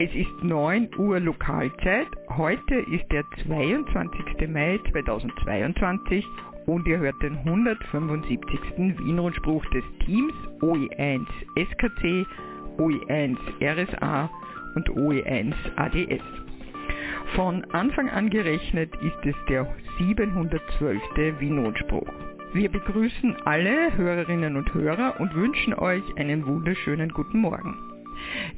Es ist 9 Uhr Lokalzeit. Heute ist der 22. Mai 2022 und ihr hört den 175. Wien-Rundspruch des Teams OE1 SKC, OE1 RSA und OE1 ADS. Von Anfang an gerechnet ist es der 712. Wien-Rundspruch. Wir begrüßen alle Hörerinnen und Hörer und wünschen euch einen wunderschönen guten Morgen.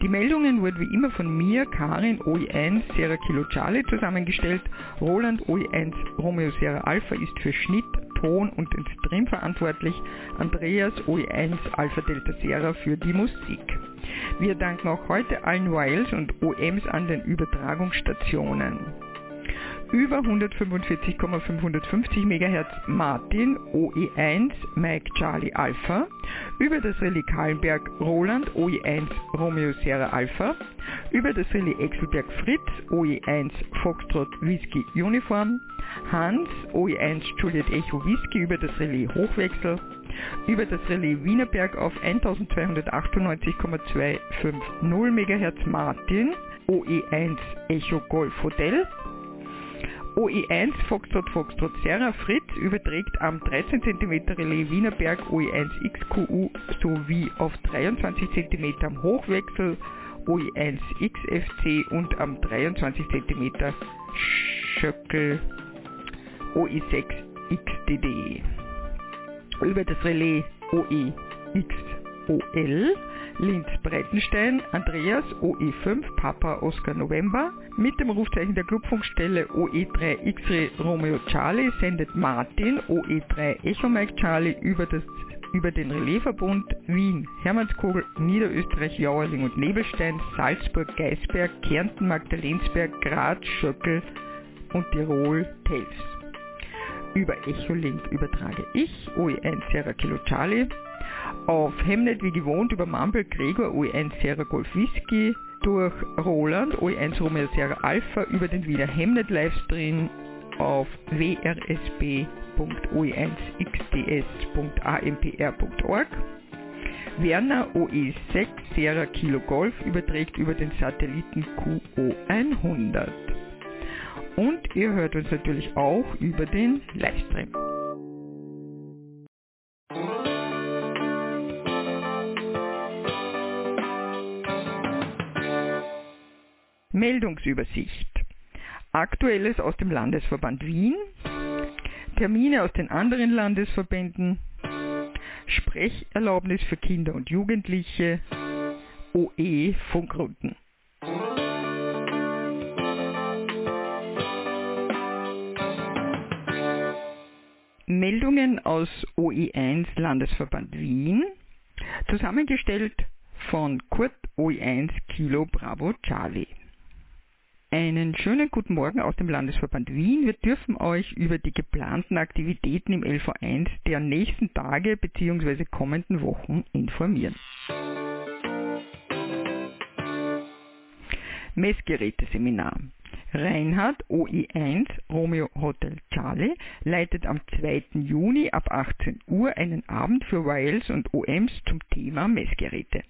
Die Meldungen wurden wie immer von mir, Karin OE1 Sierra Kilo Charlie zusammengestellt. Roland OE1 Romeo Sierra Alpha ist für Schnitt, Ton und den Stream verantwortlich. Andreas OE1 Alpha Delta Sierra für die Musik. Wir danken auch heute allen Wiles und OMs an den Übertragungsstationen über 145,550 MHz Martin OE1 Mike Charlie Alpha, über das Relais Kahlenberg Roland OE1 Romeo Sierra Alpha, über das Relais Exelberg Fritz OE1 Foxtrot Whisky Uniform, Hans OE1 Juliet Echo Whisky über das Relais Hochwechsel, über das Relais Wienerberg auf 1298,250 MHz Martin OE1 Echo Golf Hotel, OE1 Foxtrot Foxtrot Serra Fritz überträgt am 13 cm Relais Wienerberg OE1 XQU sowie auf 23 cm am Hochwechsel OE1 XFC und am 23 cm Schöckel OE6 XDD. Über das Relais OE XOL Linz Breitenstein, Andreas OE5 Papa Oscar November. Mit dem Rufzeichen der Clubfunkstelle OE3 X-Ray Romeo Charlie sendet Martin OE3 Echo Mike Charlie über, das, über den Relaisverbund Wien, Hermannskogel, Niederösterreich, Jauerling und Nebelstein, Salzburg, Geisberg, Kärnten, Magdalensberg, Graz, Schöckel und Tirol, Tels. Über Echolink übertrage ich OE1 Sierra Kilo Charlie auf Hemnet wie gewohnt über Mumble Gregor OE1 Sierra Golf Whisky, durch Roland OE1 Romeo Sierra Alpha über den Wiener Hemnet Livestream auf wrsb.oe1xds.ampr.org. Werner OE6 Sierra Kilo Golf überträgt über den Satelliten QO100. Und ihr hört uns natürlich auch über den Livestream. Meldungsübersicht. Aktuelles aus dem Landesverband Wien, Termine aus den anderen Landesverbänden, Sprecherlaubnis für Kinder und Jugendliche, OE Funkrunden. Meldungen aus OE1 Landesverband Wien, zusammengestellt von Kurt OE1 Kilo Bravo Charlie. Einen schönen guten Morgen aus dem Landesverband Wien. Wir dürfen euch über die geplanten Aktivitäten im LV1 der nächsten Tage bzw. kommenden Wochen informieren. Messgeräteseminar. Reinhard OE1 Romeo Hotel Charlie leitet am 2. Juni ab 18 Uhr einen Abend für Wiles und OMs zum Thema Messgeräte.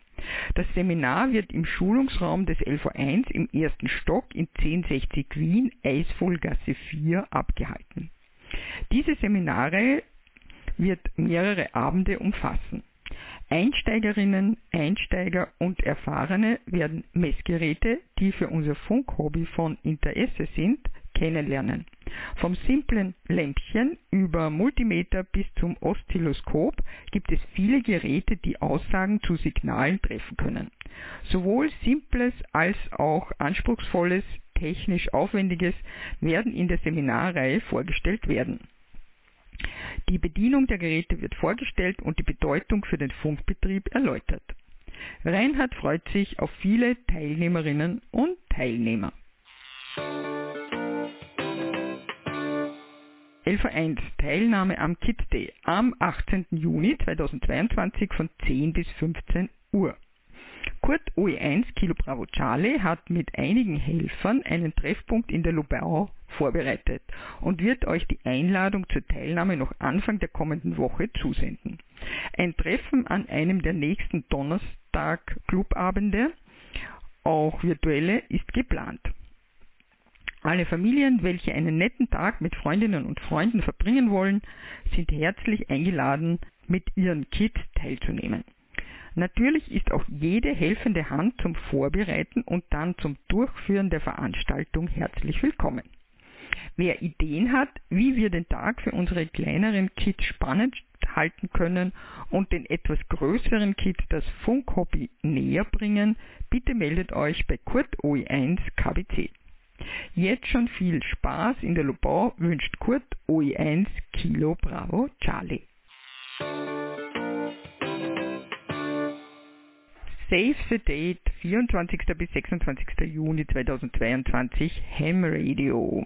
Das Seminar wird im Schulungsraum des LV1 im ersten Stock in 1060 Wien, Eisvollgasse 4 abgehalten. Diese Seminare wird mehrere Abende umfassen. Einsteigerinnen, Einsteiger und Erfahrene werden Messgeräte, die für unser Funkhobby von Interesse sind, kennenlernen. Vom simplen Lämpchen über Multimeter bis zum Oszilloskop gibt es viele Geräte, die Aussagen zu Signalen treffen können. Sowohl simples als auch anspruchsvolles, technisch aufwendiges werden in der Seminarreihe vorgestellt werden. Die Bedienung der Geräte wird vorgestellt und die Bedeutung für den Funkbetrieb erläutert. Reinhard freut sich auf viele Teilnehmerinnen und Teilnehmer. LV1 Teilnahme am Kit Day am 18. Juni 2022 von 10 bis 15 Uhr. Kurt OE1 Kilo Bravo Charlie hat mit einigen Helfern einen Treffpunkt in der Lubau vorbereitet und wird euch die Einladung zur Teilnahme noch Anfang der kommenden Woche zusenden. Ein Treffen an einem der nächsten Donnerstag Clubabende auch virtuelle, ist geplant. Alle Familien, welche einen netten Tag mit Freundinnen und Freunden verbringen wollen, sind herzlich eingeladen, mit ihren Kids teilzunehmen. Natürlich ist auch jede helfende Hand zum Vorbereiten und dann zum Durchführen der Veranstaltung herzlich willkommen. Wer Ideen hat, wie wir den Tag für unsere kleineren Kids spannend halten können und den etwas größeren Kids das Funkhobby näher bringen, bitte meldet euch bei Kurt OE1 KBC. Jetzt schon viel Spaß in der Lobau wünscht Kurt OE1 Kilo Bravo Charlie. Save the Date 24. bis 26. Juni 2022 Ham Radio.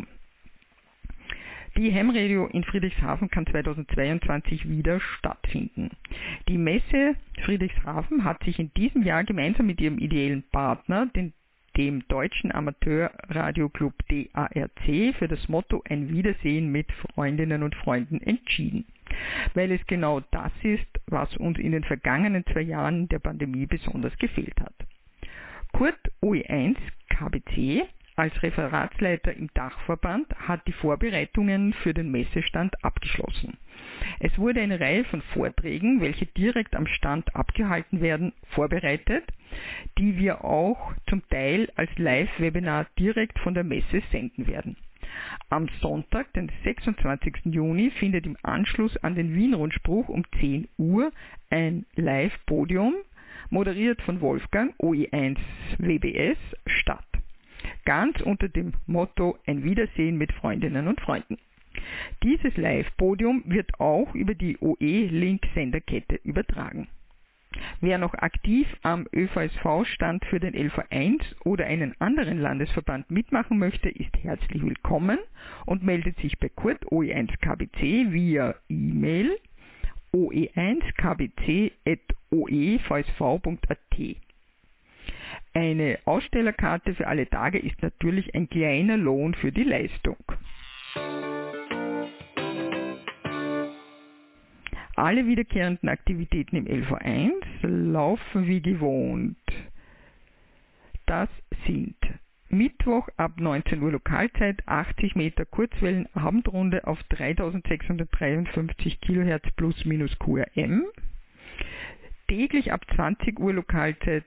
Die Ham Radio in Friedrichshafen kann 2022 wieder stattfinden. Die Messe Friedrichshafen hat sich in diesem Jahr gemeinsam mit ihrem ideellen Partner, den dem deutschen Amateurradioclub DARC für das Motto Ein Wiedersehen mit Freundinnen und Freunden entschieden, weil es genau das ist, was uns in den vergangenen zwei Jahren der Pandemie besonders gefehlt hat. Kurt OE1 KBC als Referatsleiter im Dachverband hat die Vorbereitungen für den Messestand abgeschlossen. Es wurde eine Reihe von Vorträgen, welche direkt am Stand abgehalten werden, vorbereitet, die wir auch zum Teil als Live-Webinar direkt von der Messe senden werden. Am Sonntag, den 26. Juni, findet im Anschluss an den Wien-Rundspruch um 10 Uhr ein Live-Podium, moderiert von Wolfgang OE1 WBS, statt ganz unter dem Motto Ein Wiedersehen mit Freundinnen und Freunden. Dieses Live-Podium wird auch über die OE-Link-Senderkette übertragen. Wer noch aktiv am ÖVSV-Stand für den LV1 oder einen anderen Landesverband mitmachen möchte, ist herzlich willkommen und meldet sich bei Kurt OE1KBC via E-Mail oe1kbc.oevsv.at. Eine Ausstellerkarte für alle Tage ist natürlich ein kleiner Lohn für die Leistung. Alle wiederkehrenden Aktivitäten im LV1 laufen wie gewohnt. Das sind Mittwoch ab 19 Uhr Lokalzeit 80 Meter Kurzwellen Abendrunde auf 3653 kHz plus minus QRM. Täglich ab 20 Uhr Lokalzeit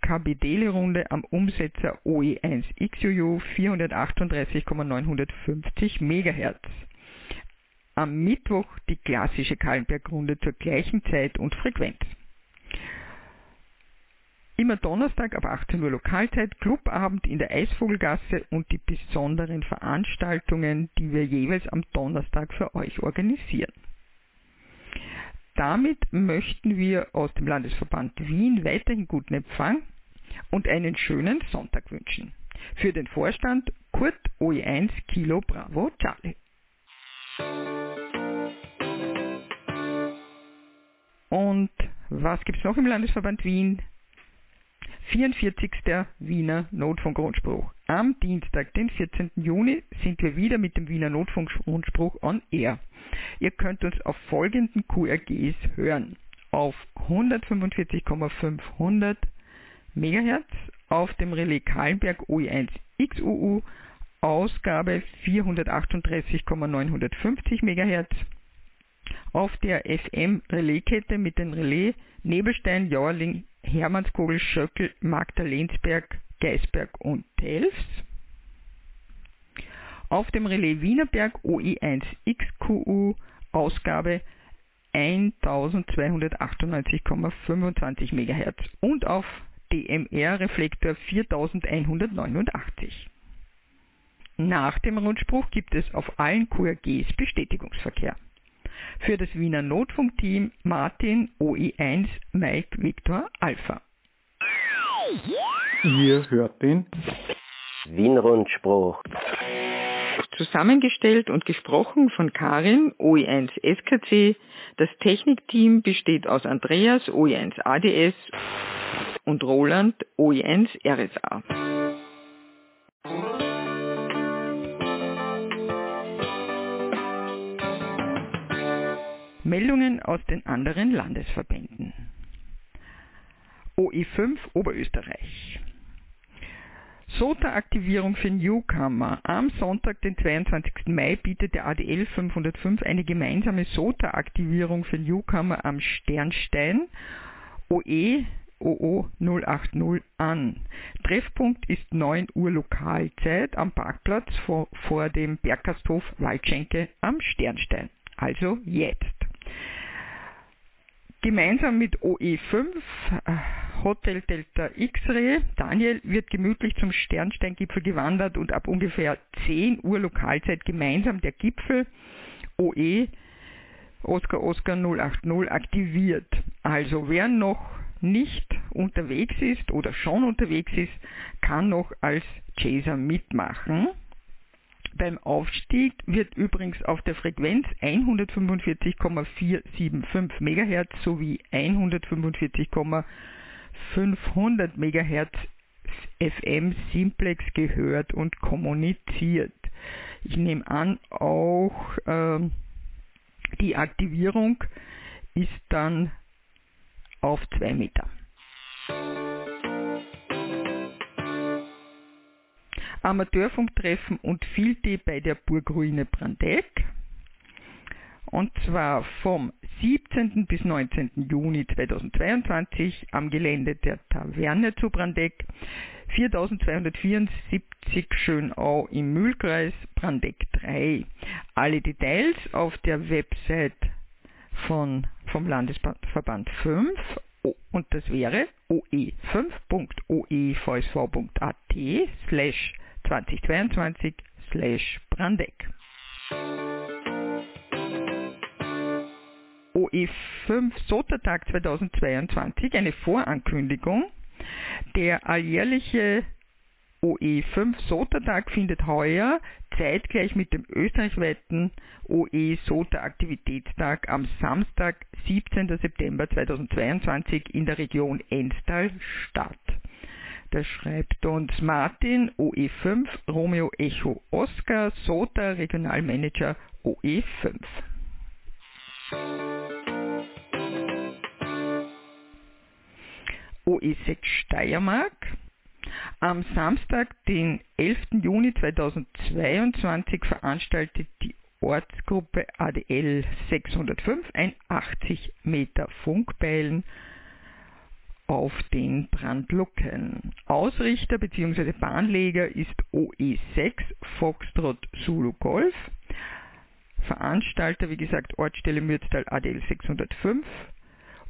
KBD-Runde am Umsetzer OE1XUU 438,950 MHz. Am Mittwoch die klassische Kallenberg-Runde zur gleichen Zeit und Frequenz. Immer Donnerstag ab 18 Uhr Lokalzeit, Clubabend in der Eisvogelgasse und die besonderen Veranstaltungen, die wir jeweils am Donnerstag für euch organisieren. Damit möchten wir aus dem Landesverband Wien weiterhin guten Empfang und einen schönen Sonntag wünschen. Für den Vorstand Kurt OE1 Kilo Bravo Charlie. Und was gibt es noch im Landesverband Wien? 44. Wiener Notfunkgrundspruch. Am Dienstag, den 14. Juni, sind wir wieder mit dem Wiener Notfunkgrundspruch on air. Ihr könnt uns auf folgenden QRGs hören. Auf 145,500 MHz, auf dem Relais Kahlenberg OE1 XUU Ausgabe 438,950 MHz, auf der FM-Relaiskette mit den Relais Nebelstein, Jauerling, Hermannskogel, Schöckel, Magdalensberg, Geisberg und Telfs. Auf dem Relais Wienerberg OE1XQU Ausgabe 1298,25 MHz und auf DMR Reflektor 4189. Nach dem Rundspruch gibt es auf allen QRGs Bestätigungsverkehr. Für das Wiener Notfunkteam Martin OE1 Mike Victor Alpha. Ihr hört den Wien-Rundspruch. Zusammengestellt und gesprochen von Karin OE1 SKC. Das Technikteam besteht aus Andreas OE1 ADS und Roland OE1 RSA. Meldungen aus den anderen Landesverbänden. OE5 Oberösterreich. SOTA-Aktivierung für Newcomer. Am Sonntag, den 22. Mai, bietet der ADL 505 eine gemeinsame SOTA-Aktivierung für Newcomer am Sternstein OE OO 080 an. Treffpunkt ist 9 Uhr Lokalzeit am Parkplatz vor, vor dem Bergkasthof Waldschenke am Sternstein. Also jetzt. Gemeinsam mit OE5 äh, Hotel Delta X-Ray Daniel wird gemütlich zum Sternsteingipfel gewandert und ab ungefähr 10 Uhr Lokalzeit gemeinsam der Gipfel OE Oscar Oscar 080 aktiviert. Also wer noch nicht unterwegs ist oder schon unterwegs ist, kann noch als Chaser mitmachen. Beim Aufstieg wird übrigens auf der Frequenz 145,475 MHz sowie 145,500 MHz FM Simplex gehört und kommuniziert. Ich nehme an, auch äh, die Aktivierung ist dann auf 2 Meter. Amateurfunktreffen und Filte bei der Burgruine Brandeck. Und zwar vom 17. bis 19. Juni 2022 am Gelände der Taverne zu Brandeck. 4274 Schönau im Mühlkreis, Brandeck 3. Alle Details auf der Website von, vom Landesverband 5 und das wäre oe5.oevsv.at slash 2022 slash Brandeck. OE5 Sotertag 2022, eine Vorankündigung. Der alljährliche OE5 SOTA-Tag findet heuer zeitgleich mit dem österreichweiten OE SOTA Aktivitätstag am Samstag, 17. September 2022 in der Region Enstal statt. Da schreibt uns Martin, OE5, Romeo Echo Oscar, SOTA Regionalmanager OE5. OE6 Steiermark, am Samstag, den 11. Juni 2022, veranstaltet die Ortsgruppe ADL 605 ein 80 Meter Funkbeilen auf den Brandlucken. Ausrichter bzw. Bahnleger ist OE6 Foxtrot Zulu Golf. Veranstalter, wie gesagt, Ortsstelle Mürztal ADL 605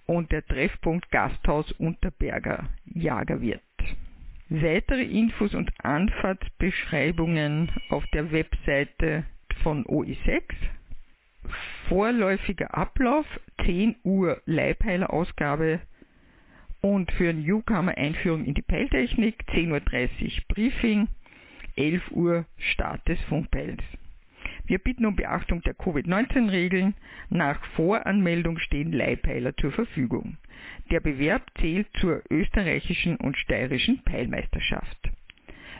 und der Treffpunkt Gasthaus Unterberger Jagerwirt. Weitere Infos und Anfahrtsbeschreibungen auf der Webseite von OI6. Vorläufiger Ablauf 10 Uhr Leibheilerausgabe und für Newcomer Einführung in die Peiltechnik 10.30 Uhr Briefing, 11 Uhr Start des Funkpeils. Wir bitten um Beachtung der Covid-19-Regeln. Nach Voranmeldung stehen Leihpeiler zur Verfügung. Der Bewerb zählt zur österreichischen und steirischen Peilmeisterschaft.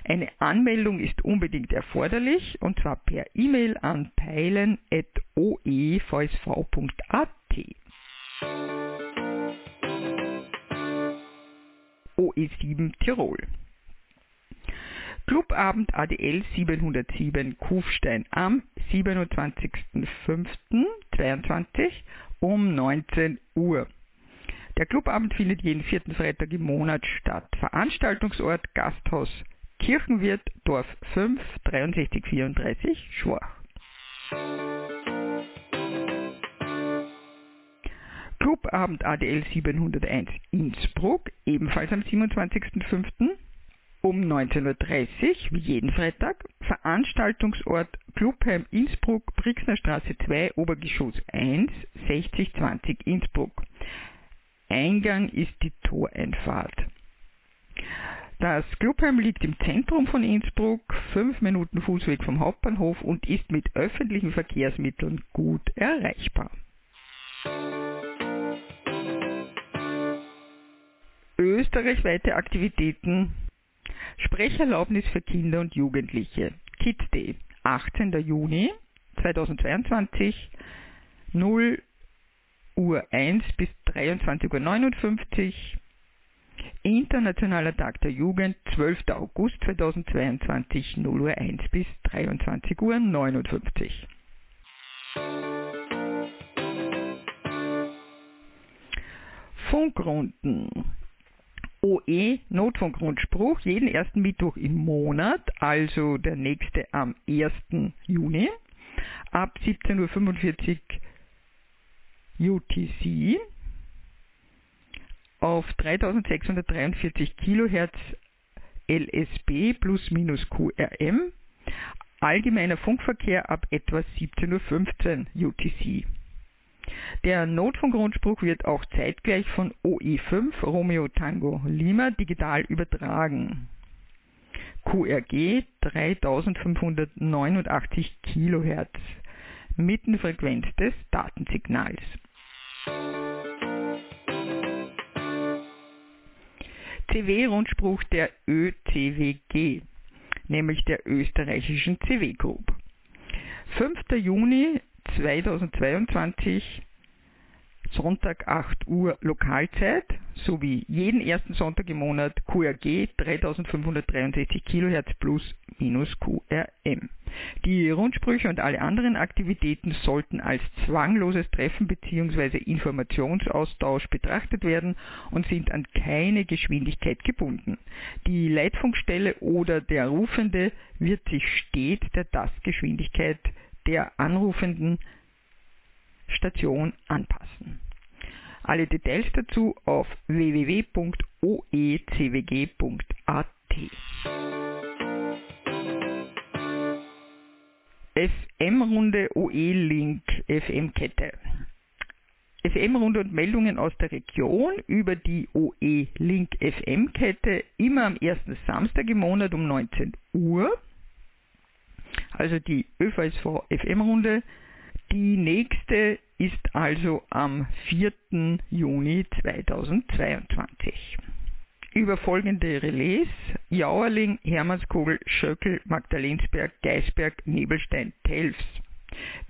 Eine Anmeldung ist unbedingt erforderlich und zwar per E-Mail an peilen.oevsv.at. OE7 Tirol Clubabend ADL 707 Kufstein am 27.05.22 um 19 Uhr. Der Clubabend findet jeden vierten Freitag im Monat statt. Veranstaltungsort Gasthaus Kirchenwirt Dorf 5 6334 Schwach. Clubabend ADL 701 Innsbruck, ebenfalls am 27.05 um 19.30 Uhr, wie jeden Freitag, Veranstaltungsort Clubheim Innsbruck, Brixner Straße 2, Obergeschoss 1, 6020 Innsbruck. Eingang ist die Toreinfahrt. Das Clubheim liegt im Zentrum von Innsbruck, fünf Minuten Fußweg vom Hauptbahnhof und ist mit öffentlichen Verkehrsmitteln gut erreichbar. Österreichweite Aktivitäten Sprecherlaubnis für Kinder und Jugendliche. Kids Day, 18. Juni 2022, 0 Uhr 1 bis 23.59 Uhr. Internationaler Tag der Jugend, 12. August 2022, 0 Uhr 1 bis 23 Uhr 59. Funkrunden. OE Notfunkrundspruch jeden ersten Mittwoch im Monat, also der nächste am 1. Juni ab 17.45 Uhr UTC auf 3643 Kilohertz LSB plus minus QRM, allgemeiner Funkverkehr ab etwa 17.15 Uhr UTC. Der Notfunkrundspruch wird auch zeitgleich von OE5 Romeo Tango Lima digital übertragen. QRG 3589 kHz Mittenfrequenz des Datensignals. CW-Rundspruch der ÖCWG, nämlich der österreichischen CW Group. 5. Juni 2022 Sonntag 8 Uhr Lokalzeit sowie jeden ersten Sonntag im Monat QRG 3563 kHz plus minus QRM. Die Rundsprüche und alle anderen Aktivitäten sollten als zwangloses Treffen bzw. Informationsaustausch betrachtet werden und sind an keine Geschwindigkeit gebunden. Die Leitfunkstelle oder der Rufende wird sich stets der Tastgeschwindigkeit der anrufenden Station anpassen. Alle Details dazu auf www.oecwg.at. FM-Runde OE-Link FM-Kette. FM-Runde und Meldungen aus der Region über die OE-Link FM-Kette immer am ersten Samstag im Monat um 19 Uhr. Also die ÖVSV FM-Runde die nächste ist also am 4. Juni 2022. Über folgende Relais Jauerling, Hermannskogel, Schöckel, Magdalensberg, Geisberg, Nebelstein, Telfs.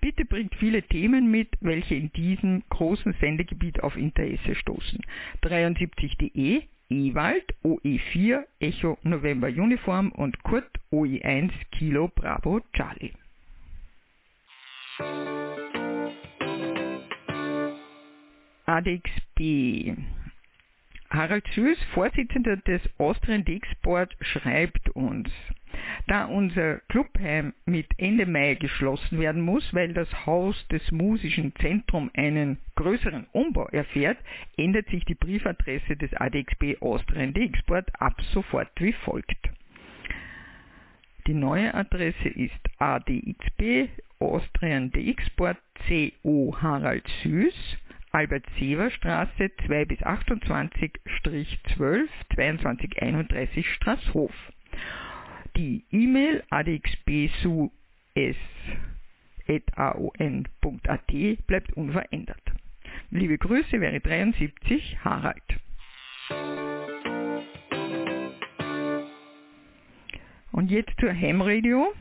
Bitte bringt viele Themen mit, welche in diesem großen Sendegebiet auf Interesse stoßen. 73.de, Ewald, OE4, Echo November Uniform und Kurt, OE1, Kilo Bravo Charlie. ADXB. Harald Süß, Vorsitzender des Austrian Export, schreibt uns, da unser Clubheim mit Ende Mai geschlossen werden muss, weil das Haus des Musischen Zentrums einen größeren Umbau erfährt, ändert sich die Briefadresse des ADXB Austrian Export ab sofort wie folgt. Die neue Adresse ist ADXB Austrian Export CO Harald Süß Albert-Sever-Straße 2 bis 28 12 2231 Straßhof. Die E-Mail adxbsus.aon.at bleibt unverändert. Liebe Grüße, wäre 73, Harald. Und jetzt zur Ham Radio.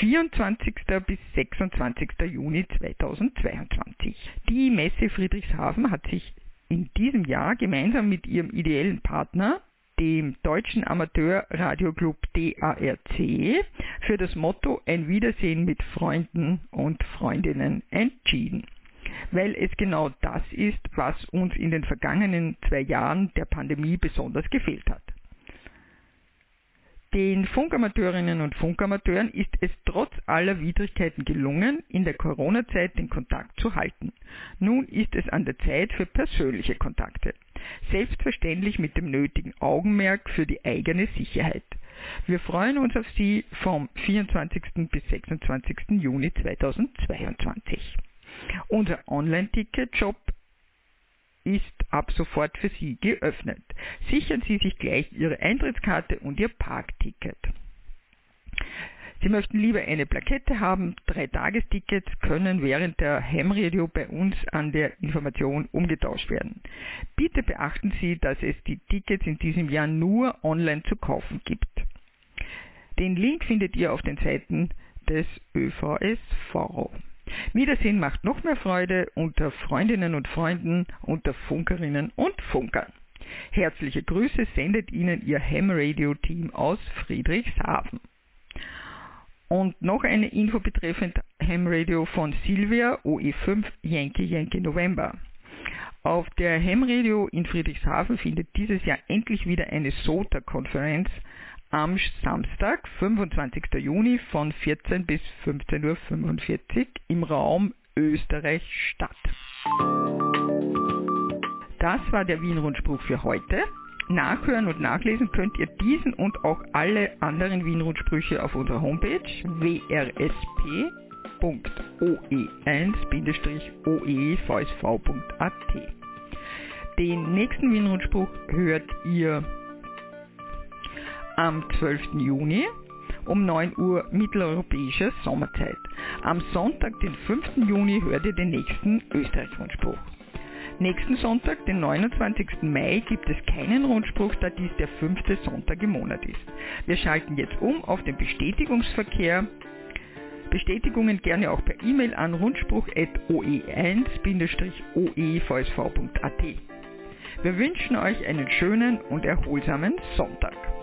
24. bis 26. Juni 2022. Die Messe Friedrichshafen hat sich in diesem Jahr gemeinsam mit ihrem ideellen Partner, dem Deutschen Amateur-Radioclub DARC, für das Motto Ein Wiedersehen mit Freunden und Freundinnen entschieden. Weil es genau das ist, was uns in den vergangenen zwei Jahren der Pandemie besonders gefehlt hat. Den Funkamateurinnen und Funkamateuren ist es trotz aller Widrigkeiten gelungen, in der Corona-Zeit den Kontakt zu halten. Nun ist es an der Zeit für persönliche Kontakte. Selbstverständlich mit dem nötigen Augenmerk für die eigene Sicherheit. Wir freuen uns auf Sie vom 24. bis 26. Juni 2022. Unser Online-Ticket-Shop ist ab sofort für Sie geöffnet. Sichern Sie sich gleich Ihre Eintrittskarte und Ihr Parkticket. Sie möchten lieber eine Plakette haben, drei Tagestickets können während der Ham-Radio bei uns an der Information umgetauscht werden. Bitte beachten Sie, dass es die Tickets in diesem Jahr nur online zu kaufen gibt. Den Link findet ihr auf den Seiten des ÖVSV. Wiedersehen macht noch mehr Freude unter Freundinnen und Freunden, unter Funkerinnen und Funkern. Herzliche Grüße sendet Ihnen Ihr Ham Radio Team aus Friedrichshafen. Und noch eine Info betreffend Ham Radio von Silvia OE5 Yankee Yankee November. Auf der Ham Radio in Friedrichshafen findet dieses Jahr endlich wieder eine SOTA-Konferenz am Samstag, 25. Juni von 14 bis 15.45 Uhr im Raum Österreich statt. Das war der Wien-Rundspruch für heute. Nachhören und nachlesen könnt ihr diesen und auch alle anderen Wien-Rundsprüche auf unserer Homepage wrsp.oe1-oevsv.at. Den nächsten Wien-Rundspruch hört ihr am 12. Juni um 9 Uhr mitteleuropäischer Sommerzeit. Am Sonntag, den 5. Juni, hört ihr den nächsten Österreich-Rundspruch. Nächsten Sonntag, den 29. Mai, gibt es keinen Rundspruch, da dies der fünfte Sonntag im Monat ist. Wir schalten jetzt um auf den Bestätigungsverkehr. Bestätigungen gerne auch per E-Mail an rundspruch.oe1-oevsv.at. Wir wünschen euch einen schönen und erholsamen Sonntag.